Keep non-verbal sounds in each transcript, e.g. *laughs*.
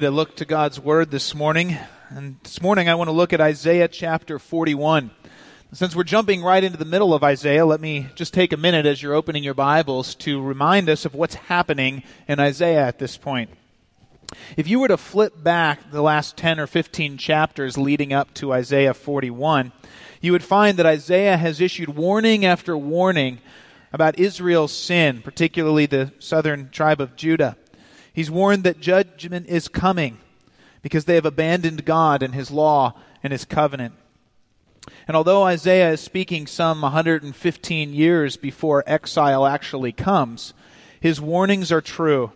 To look to God's Word this morning. And this morning I want to look at Isaiah chapter 41. Since we're jumping right into the middle of Isaiah, let me just take a minute as you're opening your Bibles to remind us of what's happening in Isaiah at this point. If you were to flip back the last 10 or 15 chapters leading up to Isaiah 41, you would find that Isaiah has issued warning after warning about Israel's sin, particularly the southern tribe of Judah. He's warned that judgment is coming because they have abandoned God and His law and His covenant. And although Isaiah is speaking some 115 years before exile actually comes, his warnings are true.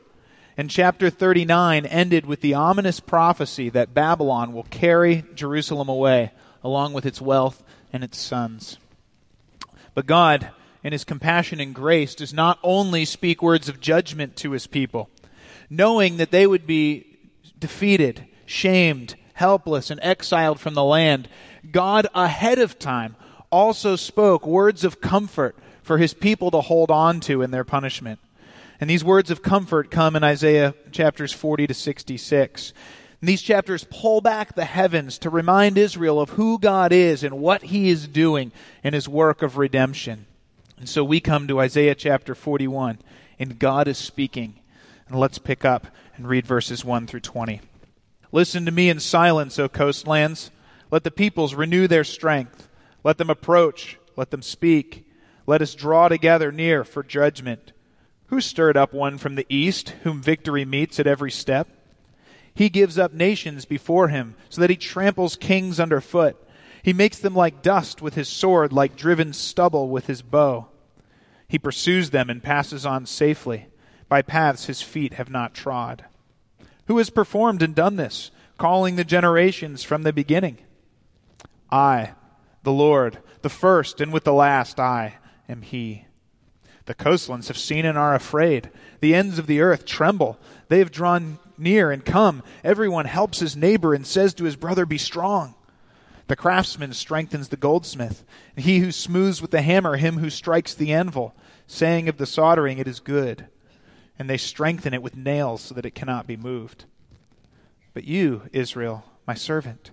And chapter 39 ended with the ominous prophecy that Babylon will carry Jerusalem away, along with its wealth and its sons. But God, in his compassion and grace, does not only speak words of judgment to his people, knowing that they would be defeated, shamed, helpless, and exiled from the land, God ahead of time also spoke words of comfort for his people to hold on to in their punishment. And these words of comfort come in Isaiah chapters 40 to 66. And these chapters pull back the heavens to remind Israel of who God is and what he is doing in his work of redemption. And so we come to Isaiah chapter 41, and God is speaking. And let's pick up and read verses 1 through 20. Listen to me in silence, O coastlands. Let the peoples renew their strength. Let them approach. Let them speak. Let us draw together near for judgment. Who stirred up one from the east, whom victory meets at every step? He gives up nations before him, so that he tramples kings underfoot. He makes them like dust with his sword, like driven stubble with his bow. He pursues them and passes on safely by paths his feet have not trod. Who has performed and done this, calling the generations from the beginning? I, the Lord, the first, and with the last, I am He. The coastlands have seen and are afraid. The ends of the earth tremble. They have drawn near and come. Everyone helps his neighbor and says to his brother, Be strong. The craftsman strengthens the goldsmith, and he who smooths with the hammer him who strikes the anvil, saying of the soldering, It is good and they strengthen it with nails so that it cannot be moved. But you, Israel, my servant,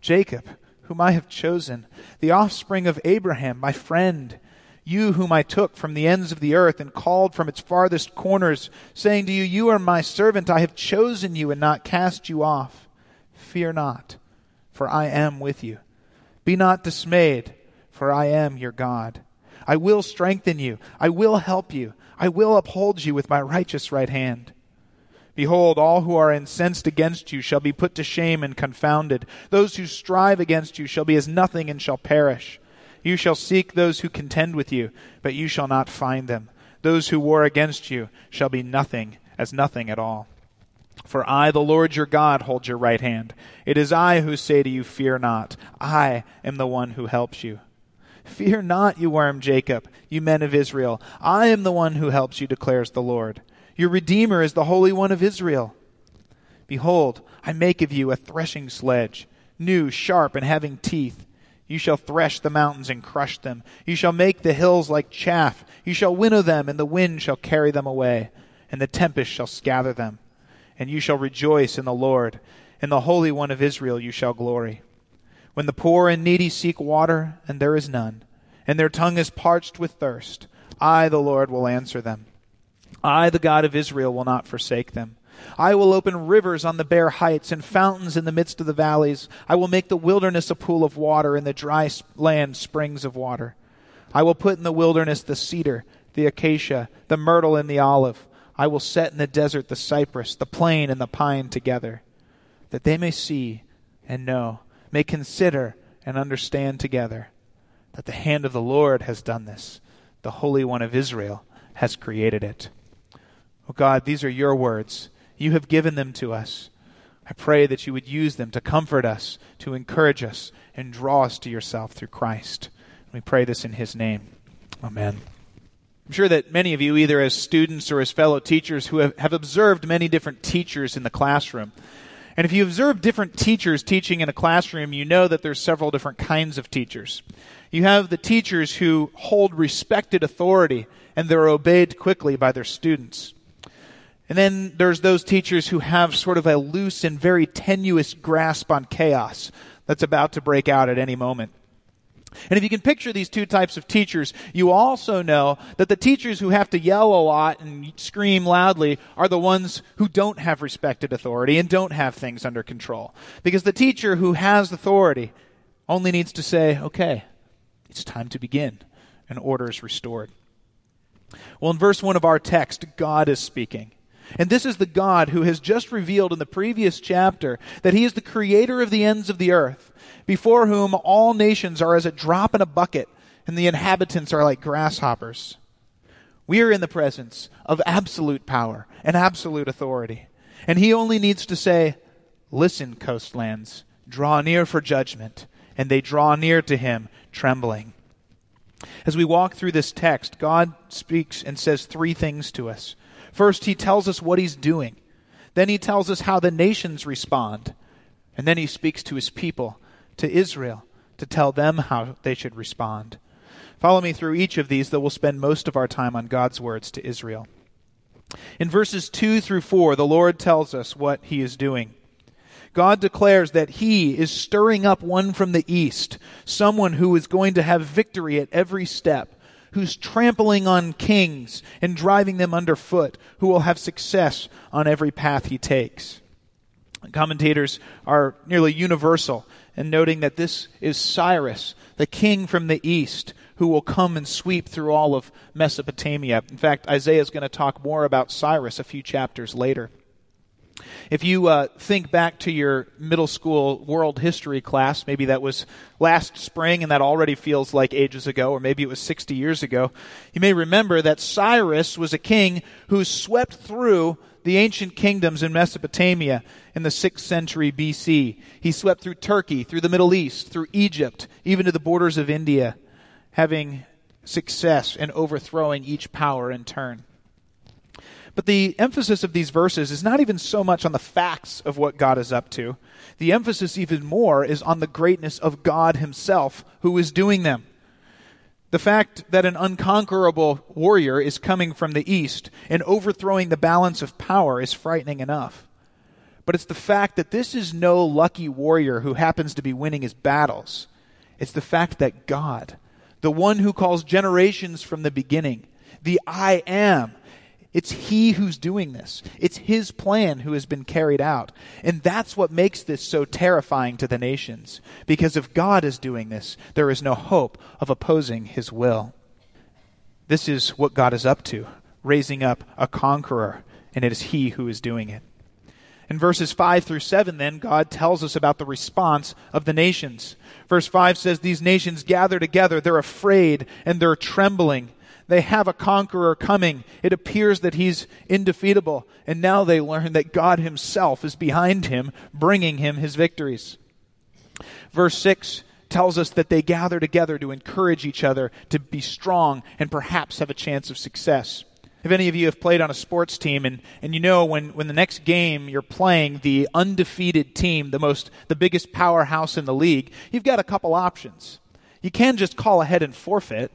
Jacob, whom I have chosen, the offspring of Abraham, my friend, you whom I took from the ends of the earth and called from its farthest corners, saying to you, You are my servant, I have chosen you and not cast you off. Fear not, for I am with you. Be not dismayed, for I am your God. I will strengthen you, I will help you. I will uphold you with my righteous right hand. Behold, all who are incensed against you shall be put to shame and confounded. Those who strive against you shall be as nothing and shall perish. You shall seek those who contend with you, but you shall not find them. Those who war against you shall be nothing, as nothing at all. For I, the Lord your God, hold your right hand. It is I who say to you, Fear not. I am the one who helps you. Fear not, you worm Jacob, you men of Israel. I am the one who helps you, declares the Lord. Your Redeemer is the Holy One of Israel. Behold, I make of you a threshing sledge, new, sharp, and having teeth. You shall thresh the mountains and crush them. You shall make the hills like chaff. You shall winnow them, and the wind shall carry them away, and the tempest shall scatter them. And you shall rejoice in the Lord. In the Holy One of Israel you shall glory. When the poor and needy seek water, and there is none, and their tongue is parched with thirst, I, the Lord, will answer them. I, the God of Israel, will not forsake them. I will open rivers on the bare heights and fountains in the midst of the valleys. I will make the wilderness a pool of water and the dry land springs of water. I will put in the wilderness the cedar, the acacia, the myrtle, and the olive. I will set in the desert the cypress, the plane, and the pine together, that they may see and know may consider and understand together that the hand of the Lord has done this. The Holy One of Israel has created it. Oh God, these are your words. You have given them to us. I pray that you would use them to comfort us, to encourage us, and draw us to yourself through Christ. We pray this in his name. Amen. I'm sure that many of you, either as students or as fellow teachers, who have, have observed many different teachers in the classroom. And if you observe different teachers teaching in a classroom, you know that there's several different kinds of teachers. You have the teachers who hold respected authority and they're obeyed quickly by their students. And then there's those teachers who have sort of a loose and very tenuous grasp on chaos that's about to break out at any moment. And if you can picture these two types of teachers, you also know that the teachers who have to yell a lot and scream loudly are the ones who don't have respected authority and don't have things under control. Because the teacher who has authority only needs to say, okay, it's time to begin, and order is restored. Well, in verse 1 of our text, God is speaking. And this is the God who has just revealed in the previous chapter that he is the creator of the ends of the earth, before whom all nations are as a drop in a bucket, and the inhabitants are like grasshoppers. We are in the presence of absolute power and absolute authority. And he only needs to say, Listen, coastlands, draw near for judgment. And they draw near to him, trembling. As we walk through this text, God speaks and says three things to us. First, he tells us what he's doing. Then he tells us how the nations respond. And then he speaks to his people, to Israel, to tell them how they should respond. Follow me through each of these, though we'll spend most of our time on God's words to Israel. In verses 2 through 4, the Lord tells us what he is doing. God declares that he is stirring up one from the east, someone who is going to have victory at every step who's trampling on kings and driving them underfoot, who will have success on every path he takes. Commentators are nearly universal in noting that this is Cyrus, the king from the east, who will come and sweep through all of Mesopotamia. In fact, Isaiah is going to talk more about Cyrus a few chapters later. If you uh, think back to your middle school world history class, maybe that was last spring and that already feels like ages ago, or maybe it was 60 years ago, you may remember that Cyrus was a king who swept through the ancient kingdoms in Mesopotamia in the 6th century BC. He swept through Turkey, through the Middle East, through Egypt, even to the borders of India, having success and overthrowing each power in turn. But the emphasis of these verses is not even so much on the facts of what God is up to. The emphasis, even more, is on the greatness of God Himself who is doing them. The fact that an unconquerable warrior is coming from the east and overthrowing the balance of power is frightening enough. But it's the fact that this is no lucky warrior who happens to be winning his battles. It's the fact that God, the one who calls generations from the beginning, the I am, it's He who's doing this. It's His plan who has been carried out. And that's what makes this so terrifying to the nations. Because if God is doing this, there is no hope of opposing His will. This is what God is up to, raising up a conqueror, and it is He who is doing it. In verses 5 through 7, then, God tells us about the response of the nations. Verse 5 says, These nations gather together, they're afraid, and they're trembling. They have a conqueror coming. It appears that he's indefeatable. And now they learn that God himself is behind him, bringing him his victories. Verse 6 tells us that they gather together to encourage each other to be strong and perhaps have a chance of success. If any of you have played on a sports team and, and you know when, when the next game you're playing the undefeated team, the most the biggest powerhouse in the league, you've got a couple options. You can just call ahead and forfeit,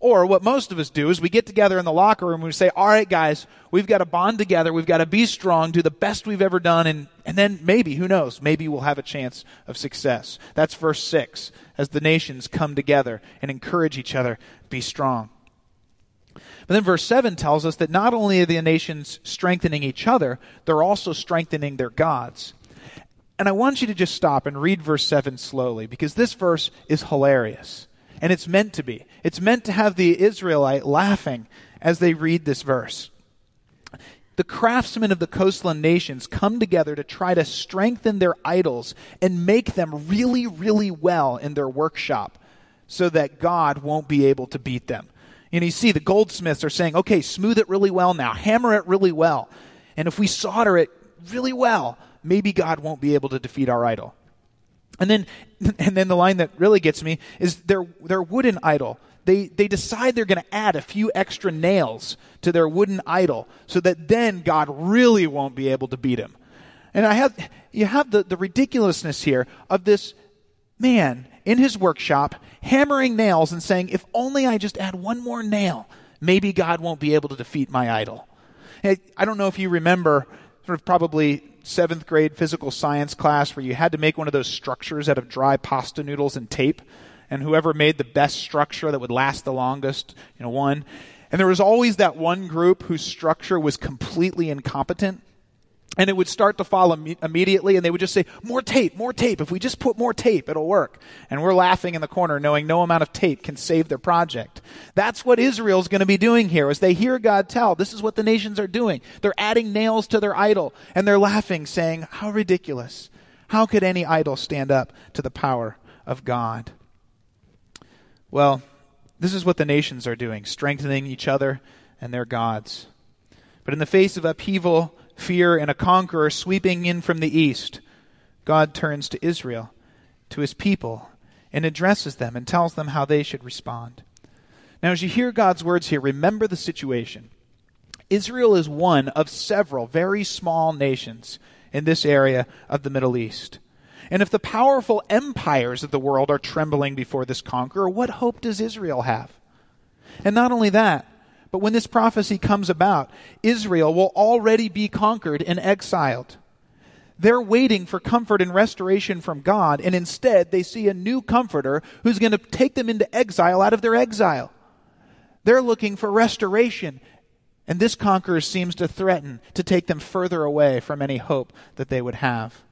or what most of us do is we get together in the locker room and we say, all right, guys, we've got to bond together. We've got to be strong, do the best we've ever done. And, and then maybe, who knows, maybe we'll have a chance of success. That's verse six as the nations come together and encourage each other, be strong. But then verse 7 tells us that not only are the nations strengthening each other, they're also strengthening their gods. And I want you to just stop and read verse 7 slowly because this verse is hilarious. And it's meant to be. It's meant to have the Israelite laughing as they read this verse. the craftsmen of the coastland nations come together to try to strengthen their idols and make them really, really well in their workshop so that God won't be able to beat them. And you see, the goldsmiths are saying, okay, smooth it really well now, hammer it really well. And if we solder it really well, maybe God won't be able to defeat our idol. And then, *laughs* and then the line that really gets me is their, their wooden idol. They, they decide they're going to add a few extra nails to their wooden idol so that then God really won't be able to beat him. And I have, you have the, the ridiculousness here of this man in his workshop hammering nails and saying, if only I just add one more nail, maybe God won't be able to defeat my idol. I don't know if you remember sort of probably seventh grade physical science class where you had to make one of those structures out of dry pasta noodles and tape. And whoever made the best structure that would last the longest, you know, won. And there was always that one group whose structure was completely incompetent. And it would start to fall Im- immediately, and they would just say, More tape, more tape. If we just put more tape, it'll work. And we're laughing in the corner, knowing no amount of tape can save their project. That's what Israel's going to be doing here, as they hear God tell, This is what the nations are doing. They're adding nails to their idol, and they're laughing, saying, How ridiculous. How could any idol stand up to the power of God? Well, this is what the nations are doing, strengthening each other and their gods. But in the face of upheaval, fear, and a conqueror sweeping in from the east, God turns to Israel, to his people, and addresses them and tells them how they should respond. Now, as you hear God's words here, remember the situation. Israel is one of several very small nations in this area of the Middle East. And if the powerful empires of the world are trembling before this conqueror, what hope does Israel have? And not only that, but when this prophecy comes about, Israel will already be conquered and exiled. They're waiting for comfort and restoration from God, and instead they see a new comforter who's going to take them into exile out of their exile. They're looking for restoration, and this conqueror seems to threaten to take them further away from any hope that they would have.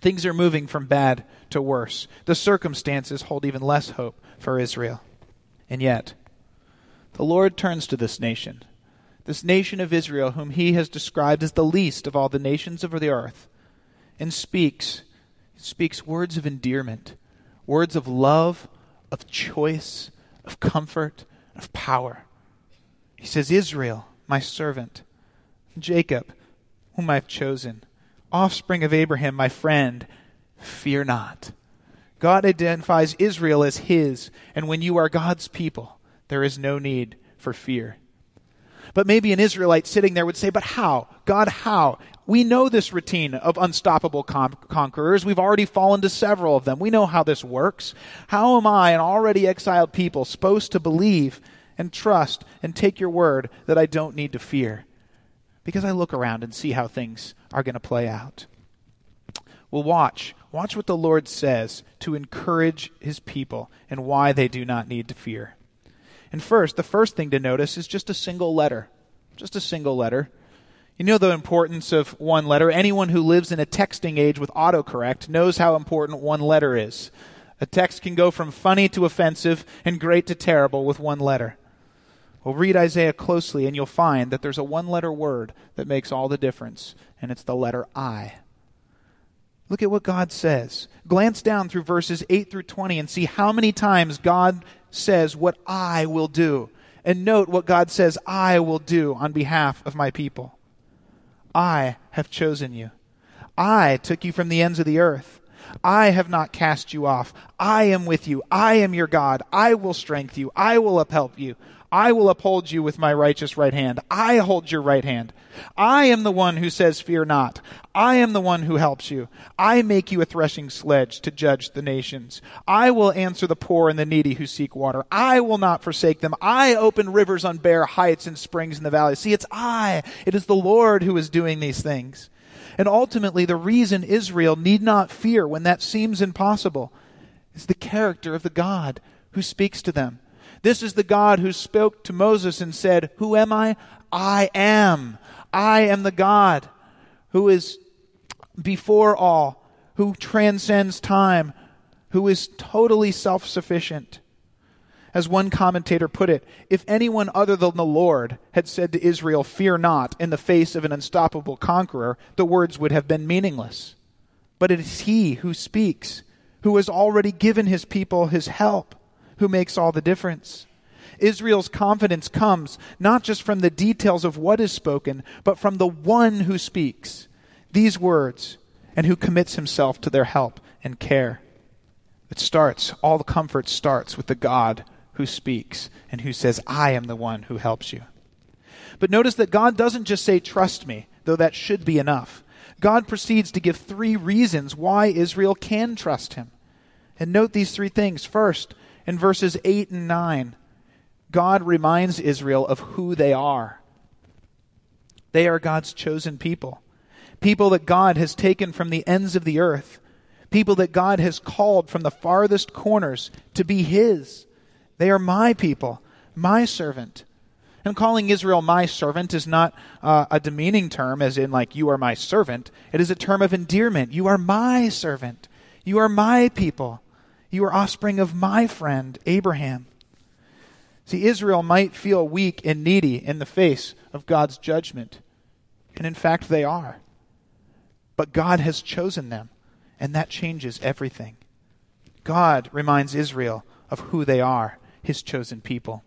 Things are moving from bad to worse. The circumstances hold even less hope for Israel. And yet, the Lord turns to this nation, this nation of Israel, whom he has described as the least of all the nations of the earth, and speaks, speaks words of endearment, words of love, of choice, of comfort, of power. He says, Israel, my servant, Jacob, whom I've chosen, offspring of Abraham, my friend, fear not. God identifies Israel as his, and when you are God's people, there is no need for fear. But maybe an Israelite sitting there would say, But how? God, how? We know this routine of unstoppable con- conquerors. We've already fallen to several of them. We know how this works. How am I, an already exiled people, supposed to believe and trust and take your word that I don't need to fear? Because I look around and see how things are going to play out. Well, watch. Watch what the Lord says to encourage his people and why they do not need to fear. And first, the first thing to notice is just a single letter. Just a single letter. You know the importance of one letter. Anyone who lives in a texting age with autocorrect knows how important one letter is. A text can go from funny to offensive and great to terrible with one letter. Well, read Isaiah closely and you'll find that there's a one letter word that makes all the difference, and it's the letter I. Look at what God says. Glance down through verses 8 through 20 and see how many times God says what I will do. And note what God says I will do on behalf of my people. I have chosen you. I took you from the ends of the earth. I have not cast you off. I am with you. I am your God. I will strengthen you. I will uphelp you. I will uphold you with my righteous right hand. I hold your right hand. I am the one who says, Fear not. I am the one who helps you. I make you a threshing sledge to judge the nations. I will answer the poor and the needy who seek water. I will not forsake them. I open rivers on bare heights and springs in the valley. See, it's I. It is the Lord who is doing these things. And ultimately, the reason Israel need not fear when that seems impossible is the character of the God who speaks to them. This is the God who spoke to Moses and said, Who am I? I am. I am the God who is before all, who transcends time, who is totally self sufficient. As one commentator put it, if anyone other than the Lord had said to Israel, Fear not, in the face of an unstoppable conqueror, the words would have been meaningless. But it is He who speaks, who has already given His people His help, who makes all the difference. Israel's confidence comes not just from the details of what is spoken, but from the one who speaks these words and who commits himself to their help and care. It starts, all the comfort starts with the God who speaks and who says, I am the one who helps you. But notice that God doesn't just say, Trust me, though that should be enough. God proceeds to give three reasons why Israel can trust him. And note these three things. First, in verses 8 and 9, God reminds Israel of who they are. They are God's chosen people, people that God has taken from the ends of the earth, people that God has called from the farthest corners to be His. They are my people, my servant. And calling Israel my servant is not uh, a demeaning term, as in, like, you are my servant. It is a term of endearment. You are my servant. You are my people. You are offspring of my friend, Abraham. See, Israel might feel weak and needy in the face of God's judgment. And in fact, they are. But God has chosen them, and that changes everything. God reminds Israel of who they are, his chosen people.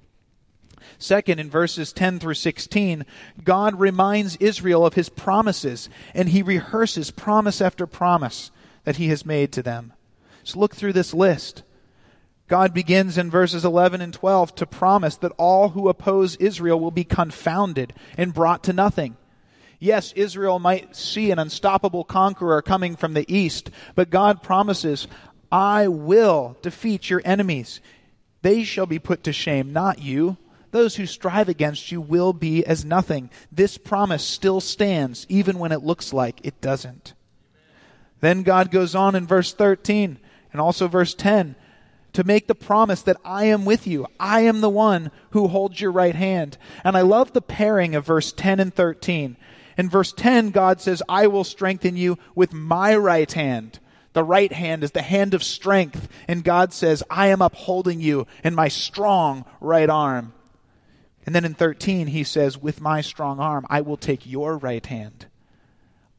Second, in verses 10 through 16, God reminds Israel of his promises, and he rehearses promise after promise that he has made to them. So look through this list. God begins in verses 11 and 12 to promise that all who oppose Israel will be confounded and brought to nothing. Yes, Israel might see an unstoppable conqueror coming from the east, but God promises, I will defeat your enemies. They shall be put to shame, not you. Those who strive against you will be as nothing. This promise still stands, even when it looks like it doesn't. Then God goes on in verse 13 and also verse 10 to make the promise that I am with you. I am the one who holds your right hand. And I love the pairing of verse 10 and 13. In verse 10, God says, I will strengthen you with my right hand. The right hand is the hand of strength. And God says, I am upholding you in my strong right arm. And then in 13, he says, With my strong arm, I will take your right hand.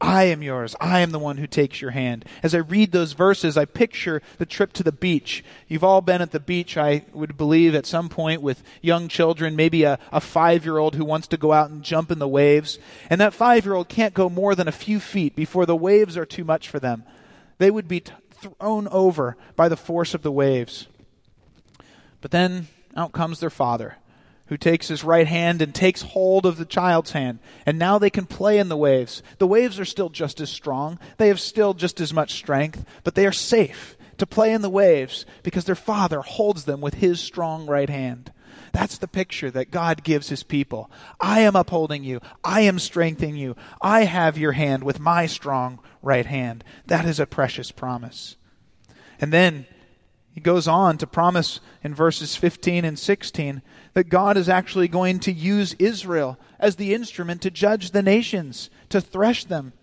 I am yours. I am the one who takes your hand. As I read those verses, I picture the trip to the beach. You've all been at the beach, I would believe, at some point with young children, maybe a, a five year old who wants to go out and jump in the waves. And that five year old can't go more than a few feet before the waves are too much for them. They would be t- thrown over by the force of the waves. But then out comes their father who takes his right hand and takes hold of the child's hand. And now they can play in the waves. The waves are still just as strong, they have still just as much strength, but they are safe to play in the waves because their father holds them with his strong right hand. That's the picture that God gives his people. I am upholding you. I am strengthening you. I have your hand with my strong right hand. That is a precious promise. And then he goes on to promise in verses 15 and 16 that God is actually going to use Israel as the instrument to judge the nations, to thresh them.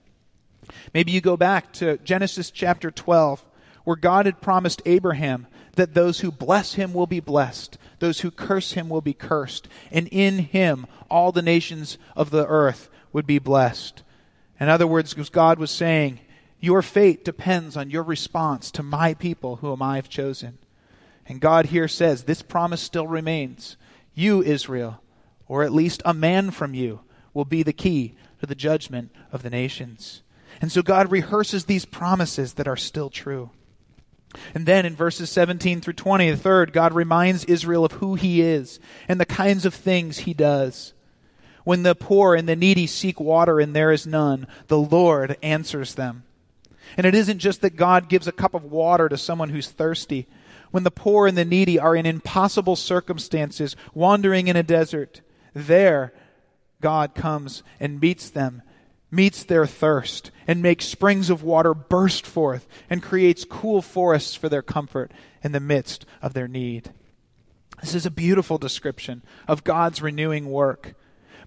Maybe you go back to Genesis chapter 12, where God had promised Abraham that those who bless him will be blessed, those who curse him will be cursed, and in him all the nations of the earth would be blessed. In other words, God was saying, Your fate depends on your response to my people whom I have chosen. And God here says, This promise still remains. You, Israel, or at least a man from you, will be the key to the judgment of the nations. And so God rehearses these promises that are still true. And then in verses 17 through 20, the third, God reminds Israel of who he is and the kinds of things he does. When the poor and the needy seek water and there is none, the Lord answers them. And it isn't just that God gives a cup of water to someone who's thirsty when the poor and the needy are in impossible circumstances, wandering in a desert, there God comes and meets them, meets their thirst, and makes springs of water burst forth, and creates cool forests for their comfort in the midst of their need. This is a beautiful description of God's renewing work.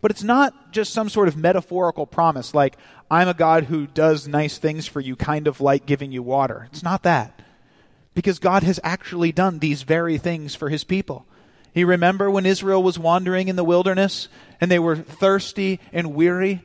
But it's not just some sort of metaphorical promise like, I'm a God who does nice things for you, kind of like giving you water. It's not that because God has actually done these very things for his people. You remember when Israel was wandering in the wilderness and they were thirsty and weary?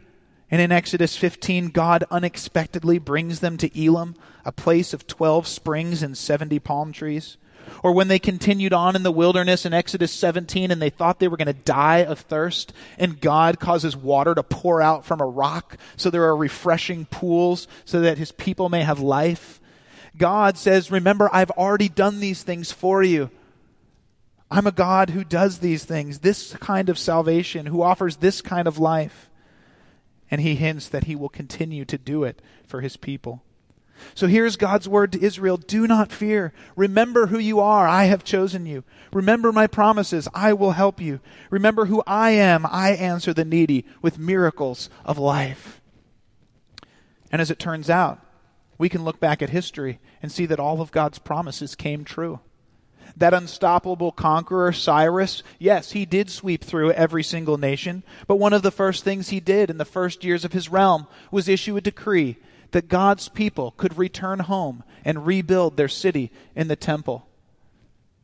And in Exodus 15, God unexpectedly brings them to Elim, a place of 12 springs and 70 palm trees. Or when they continued on in the wilderness in Exodus 17 and they thought they were going to die of thirst, and God causes water to pour out from a rock so there are refreshing pools so that his people may have life. God says, Remember, I've already done these things for you. I'm a God who does these things, this kind of salvation, who offers this kind of life. And he hints that he will continue to do it for his people. So here's God's word to Israel Do not fear. Remember who you are. I have chosen you. Remember my promises. I will help you. Remember who I am. I answer the needy with miracles of life. And as it turns out, we can look back at history and see that all of God's promises came true. That unstoppable conqueror, Cyrus, yes, he did sweep through every single nation, but one of the first things he did in the first years of his realm was issue a decree that God's people could return home and rebuild their city in the temple.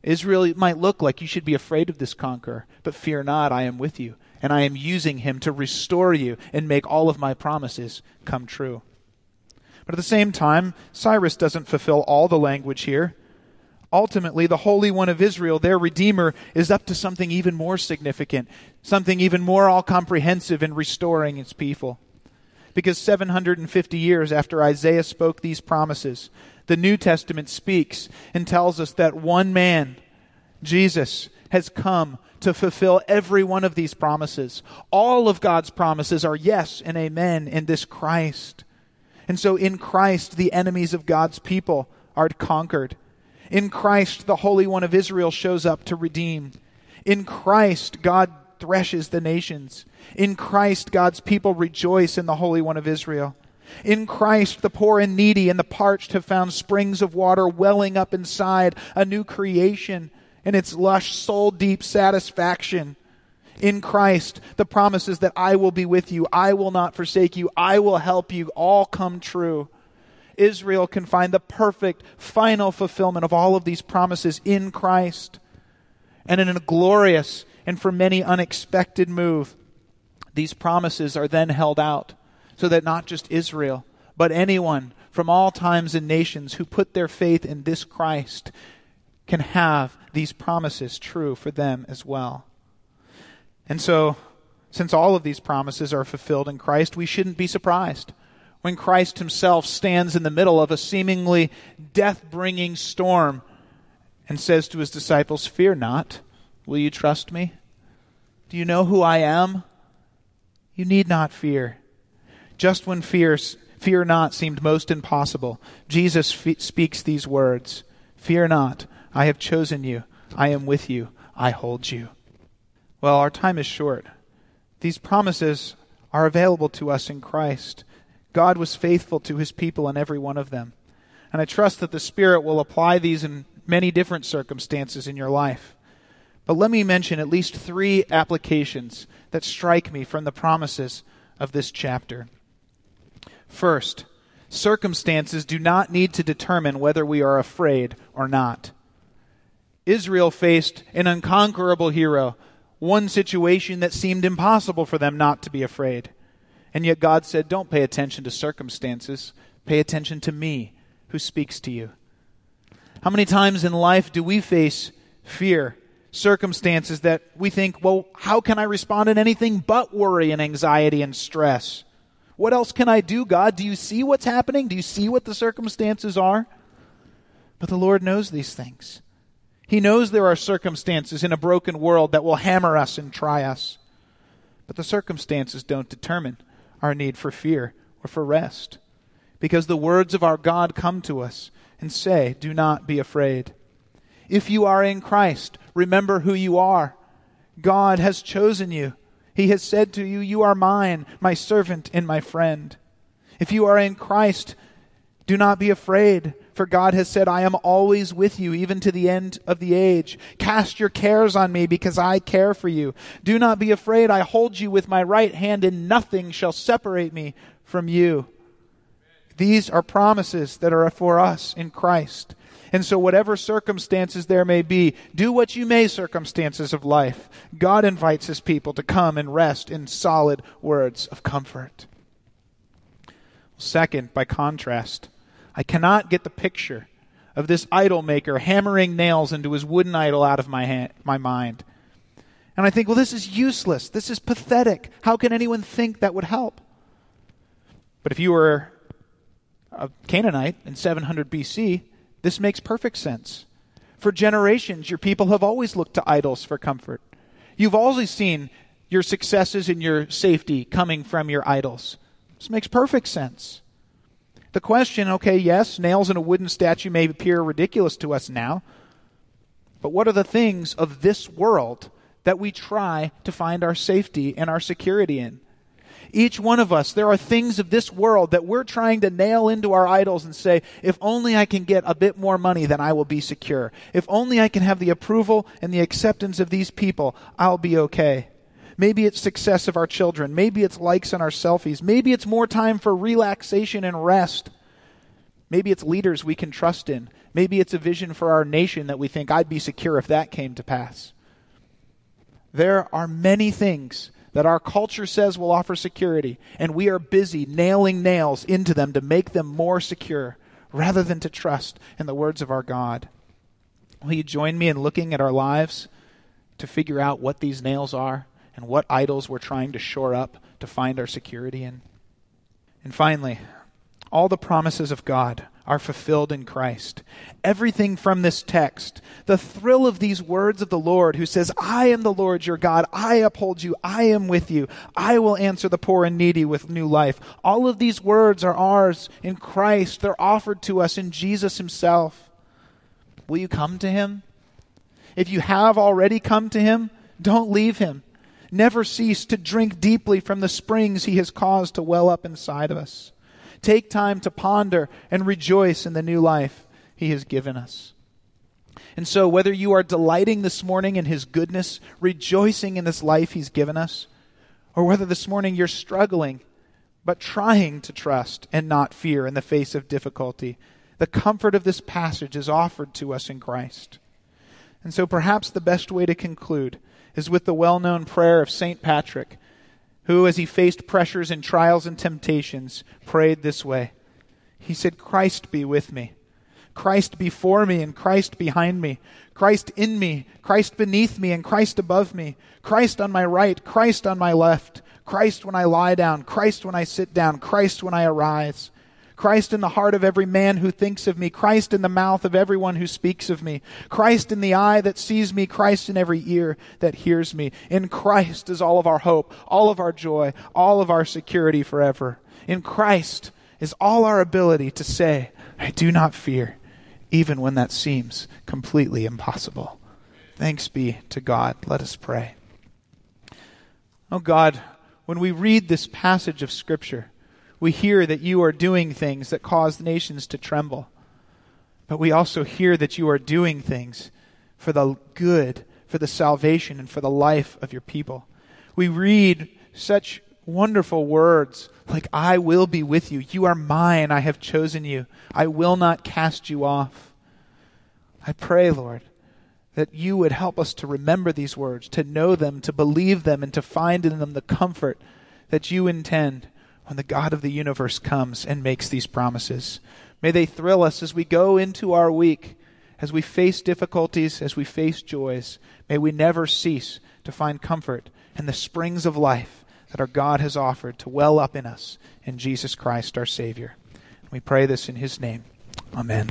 Israel might look like you should be afraid of this conqueror, but fear not, I am with you, and I am using him to restore you and make all of my promises come true. But at the same time, Cyrus doesn't fulfill all the language here. Ultimately, the Holy One of Israel, their Redeemer, is up to something even more significant, something even more all comprehensive in restoring its people because 750 years after Isaiah spoke these promises, the New Testament speaks and tells us that one man, Jesus, has come to fulfill every one of these promises. All of God's promises are yes and amen in this Christ. And so in Christ, the enemies of God's people are conquered. In Christ, the Holy One of Israel shows up to redeem. In Christ, God threshes the nations. In Christ, God's people rejoice in the Holy One of Israel. In Christ, the poor and needy and the parched have found springs of water welling up inside a new creation and its lush, soul deep satisfaction. In Christ, the promises that I will be with you, I will not forsake you, I will help you, all come true. Israel can find the perfect, final fulfillment of all of these promises in Christ. And in a glorious and for many unexpected move, these promises are then held out so that not just Israel, but anyone from all times and nations who put their faith in this Christ can have these promises true for them as well. And so, since all of these promises are fulfilled in Christ, we shouldn't be surprised when Christ himself stands in the middle of a seemingly death bringing storm and says to his disciples, Fear not. Will you trust me? Do you know who I am? You need not fear. Just when fear, fear not seemed most impossible, Jesus speaks these words Fear not, I have chosen you, I am with you, I hold you. Well, our time is short. These promises are available to us in Christ. God was faithful to his people in every one of them. And I trust that the Spirit will apply these in many different circumstances in your life. But let me mention at least three applications that strike me from the promises of this chapter. First, circumstances do not need to determine whether we are afraid or not. Israel faced an unconquerable hero, one situation that seemed impossible for them not to be afraid. And yet God said, Don't pay attention to circumstances, pay attention to me who speaks to you. How many times in life do we face fear circumstances that we think, well, how can I respond in anything but worry and anxiety and stress? What else can I do, God? Do you see what's happening? Do you see what the circumstances are? But the Lord knows these things. He knows there are circumstances in a broken world that will hammer us and try us. But the circumstances don't determine our need for fear or for rest. Because the words of our God come to us and say, Do not be afraid. If you are in Christ, remember who you are. God has chosen you. He has said to you, You are mine, my servant and my friend. If you are in Christ, do not be afraid, for God has said, I am always with you, even to the end of the age. Cast your cares on me, because I care for you. Do not be afraid, I hold you with my right hand, and nothing shall separate me from you. These are promises that are for us in Christ. And so, whatever circumstances there may be, do what you may, circumstances of life. God invites his people to come and rest in solid words of comfort. Second, by contrast, I cannot get the picture of this idol maker hammering nails into his wooden idol out of my, hand, my mind. And I think, well, this is useless. This is pathetic. How can anyone think that would help? But if you were a Canaanite in 700 BC, this makes perfect sense. For generations, your people have always looked to idols for comfort. You've always seen your successes and your safety coming from your idols. This makes perfect sense. The question okay, yes, nails in a wooden statue may appear ridiculous to us now, but what are the things of this world that we try to find our safety and our security in? Each one of us, there are things of this world that we're trying to nail into our idols and say, if only I can get a bit more money, then I will be secure. If only I can have the approval and the acceptance of these people, I'll be okay. Maybe it's success of our children. Maybe it's likes on our selfies. Maybe it's more time for relaxation and rest. Maybe it's leaders we can trust in. Maybe it's a vision for our nation that we think I'd be secure if that came to pass. There are many things that our culture says will offer security, and we are busy nailing nails into them to make them more secure rather than to trust in the words of our God. Will you join me in looking at our lives to figure out what these nails are and what idols we're trying to shore up to find our security in? And finally, all the promises of God are fulfilled in Christ. Everything from this text, the thrill of these words of the Lord who says, I am the Lord your God. I uphold you. I am with you. I will answer the poor and needy with new life. All of these words are ours in Christ. They're offered to us in Jesus himself. Will you come to him? If you have already come to him, don't leave him. Never cease to drink deeply from the springs he has caused to well up inside of us. Take time to ponder and rejoice in the new life He has given us. And so, whether you are delighting this morning in His goodness, rejoicing in this life He's given us, or whether this morning you're struggling, but trying to trust and not fear in the face of difficulty, the comfort of this passage is offered to us in Christ. And so, perhaps the best way to conclude is with the well known prayer of St. Patrick who, as he faced pressures and trials and temptations, prayed this way. He said, Christ be with me. Christ before me and Christ behind me. Christ in me, Christ beneath me and Christ above me. Christ on my right, Christ on my left. Christ when I lie down, Christ when I sit down, Christ when I arise. Christ in the heart of every man who thinks of me, Christ in the mouth of everyone who speaks of me, Christ in the eye that sees me, Christ in every ear that hears me. In Christ is all of our hope, all of our joy, all of our security forever. In Christ is all our ability to say, I do not fear, even when that seems completely impossible. Thanks be to God. Let us pray. Oh God, when we read this passage of Scripture, we hear that you are doing things that cause nations to tremble. But we also hear that you are doing things for the good, for the salvation, and for the life of your people. We read such wonderful words like, I will be with you. You are mine. I have chosen you. I will not cast you off. I pray, Lord, that you would help us to remember these words, to know them, to believe them, and to find in them the comfort that you intend when the God of the universe comes and makes these promises. May they thrill us as we go into our week, as we face difficulties, as we face joys. May we never cease to find comfort in the springs of life that our God has offered to well up in us in Jesus Christ our Savior. We pray this in His name. Amen.